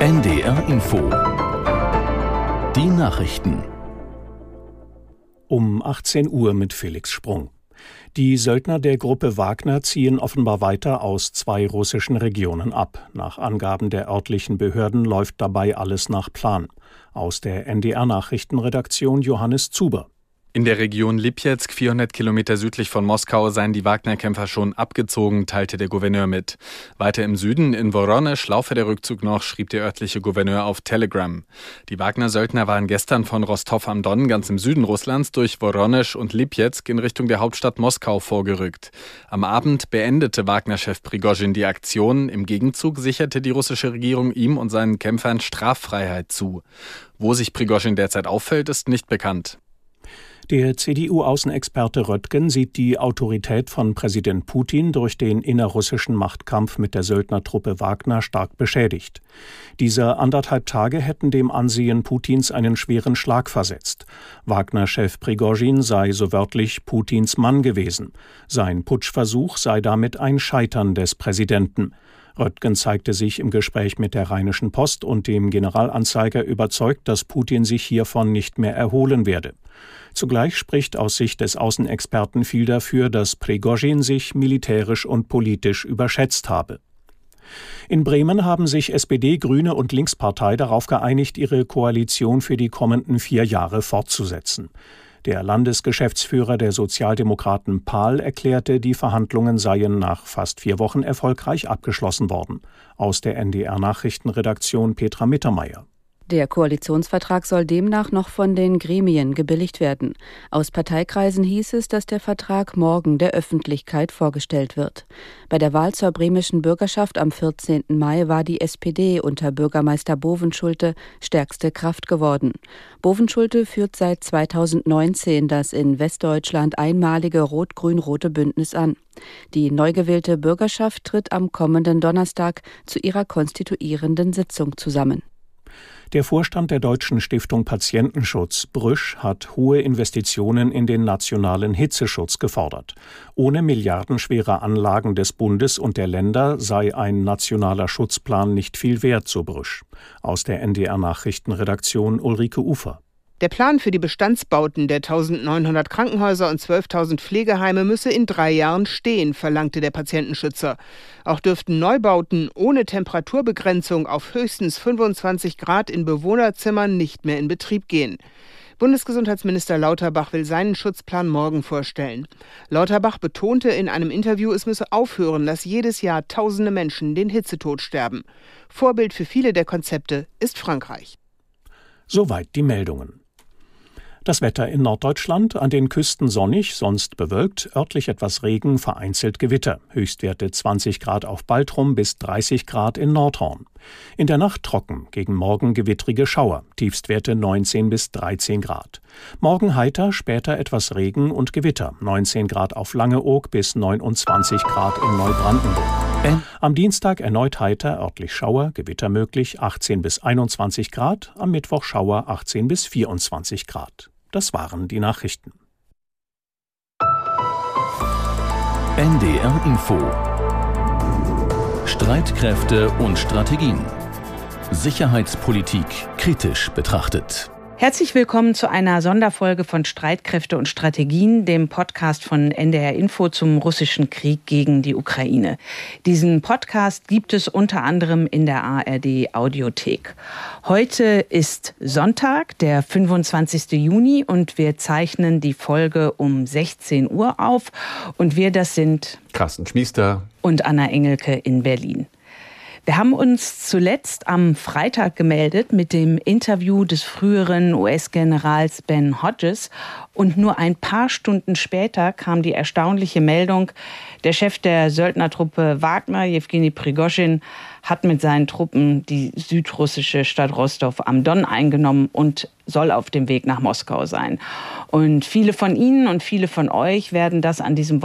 NDR Info Die Nachrichten um 18 Uhr mit Felix Sprung. Die Söldner der Gruppe Wagner ziehen offenbar weiter aus zwei russischen Regionen ab. Nach Angaben der örtlichen Behörden läuft dabei alles nach Plan. Aus der NDR Nachrichtenredaktion Johannes Zuber. In der Region Lipetsk, 400 Kilometer südlich von Moskau, seien die Wagner-Kämpfer schon abgezogen, teilte der Gouverneur mit. Weiter im Süden, in Voronezh, laufe der Rückzug noch, schrieb der örtliche Gouverneur auf Telegram. Die Wagner-Söldner waren gestern von Rostov am Don, ganz im Süden Russlands, durch Voronezh und Lipetsk in Richtung der Hauptstadt Moskau vorgerückt. Am Abend beendete Wagner-Chef Prigozhin die Aktion. Im Gegenzug sicherte die russische Regierung ihm und seinen Kämpfern Straffreiheit zu. Wo sich Prigozhin derzeit auffällt, ist nicht bekannt. Der CDU-Außenexperte Röttgen sieht die Autorität von Präsident Putin durch den innerrussischen Machtkampf mit der Söldnertruppe Wagner stark beschädigt. Diese anderthalb Tage hätten dem Ansehen Putins einen schweren Schlag versetzt. Wagner-Chef Prigozhin sei so wörtlich Putins Mann gewesen. Sein Putschversuch sei damit ein Scheitern des Präsidenten. Röttgen zeigte sich im Gespräch mit der Rheinischen Post und dem Generalanzeiger überzeugt, dass Putin sich hiervon nicht mehr erholen werde. Zugleich spricht aus Sicht des Außenexperten viel dafür, dass Prigozhin sich militärisch und politisch überschätzt habe. In Bremen haben sich SPD, Grüne und Linkspartei darauf geeinigt, ihre Koalition für die kommenden vier Jahre fortzusetzen. Der Landesgeschäftsführer der Sozialdemokraten Pahl erklärte, die Verhandlungen seien nach fast vier Wochen erfolgreich abgeschlossen worden. Aus der NDR Nachrichtenredaktion Petra Mittermeier. Der Koalitionsvertrag soll demnach noch von den Gremien gebilligt werden. Aus Parteikreisen hieß es, dass der Vertrag morgen der Öffentlichkeit vorgestellt wird. Bei der Wahl zur bremischen Bürgerschaft am 14. Mai war die SPD unter Bürgermeister Bovenschulte stärkste Kraft geworden. Bovenschulte führt seit 2019 das in Westdeutschland einmalige rot-grün-rote Bündnis an. Die neu gewählte Bürgerschaft tritt am kommenden Donnerstag zu ihrer konstituierenden Sitzung zusammen. Der Vorstand der Deutschen Stiftung Patientenschutz Brüsch hat hohe Investitionen in den nationalen Hitzeschutz gefordert. Ohne milliardenschwere Anlagen des Bundes und der Länder sei ein nationaler Schutzplan nicht viel wert, so Brüsch. Aus der NDR Nachrichtenredaktion Ulrike Ufer. Der Plan für die Bestandsbauten der 1900 Krankenhäuser und 12.000 Pflegeheime müsse in drei Jahren stehen, verlangte der Patientenschützer. Auch dürften Neubauten ohne Temperaturbegrenzung auf höchstens 25 Grad in Bewohnerzimmern nicht mehr in Betrieb gehen. Bundesgesundheitsminister Lauterbach will seinen Schutzplan morgen vorstellen. Lauterbach betonte in einem Interview, es müsse aufhören, dass jedes Jahr tausende Menschen den Hitzetod sterben. Vorbild für viele der Konzepte ist Frankreich. Soweit die Meldungen. Das Wetter in Norddeutschland, an den Küsten sonnig, sonst bewölkt, örtlich etwas Regen, vereinzelt Gewitter. Höchstwerte 20 Grad auf Baltrum bis 30 Grad in Nordhorn. In der Nacht trocken, gegen Morgen gewittrige Schauer, Tiefstwerte 19 bis 13 Grad. Morgen heiter, später etwas Regen und Gewitter, 19 Grad auf Langeoog bis 29 Grad in Neubrandenburg. Am Dienstag erneut heiter, örtlich Schauer, Gewitter möglich, 18 bis 21 Grad, am Mittwoch Schauer 18 bis 24 Grad. Das waren die Nachrichten. NDR Info Streitkräfte und Strategien. Sicherheitspolitik kritisch betrachtet. Herzlich willkommen zu einer Sonderfolge von Streitkräfte und Strategien, dem Podcast von NDR Info zum russischen Krieg gegen die Ukraine. Diesen Podcast gibt es unter anderem in der ARD Audiothek. Heute ist Sonntag, der 25. Juni und wir zeichnen die Folge um 16 Uhr auf und wir das sind Carsten Schmiester und Anna Engelke in Berlin. Wir haben uns zuletzt am Freitag gemeldet mit dem Interview des früheren US-Generals Ben Hodges und nur ein paar Stunden später kam die erstaunliche Meldung, der Chef der Söldnertruppe Wagner, Jewgeni Prigozhin, hat mit seinen Truppen die südrussische Stadt Rostov am Don eingenommen und soll auf dem Weg nach Moskau sein. Und viele von Ihnen und viele von euch werden das an diesem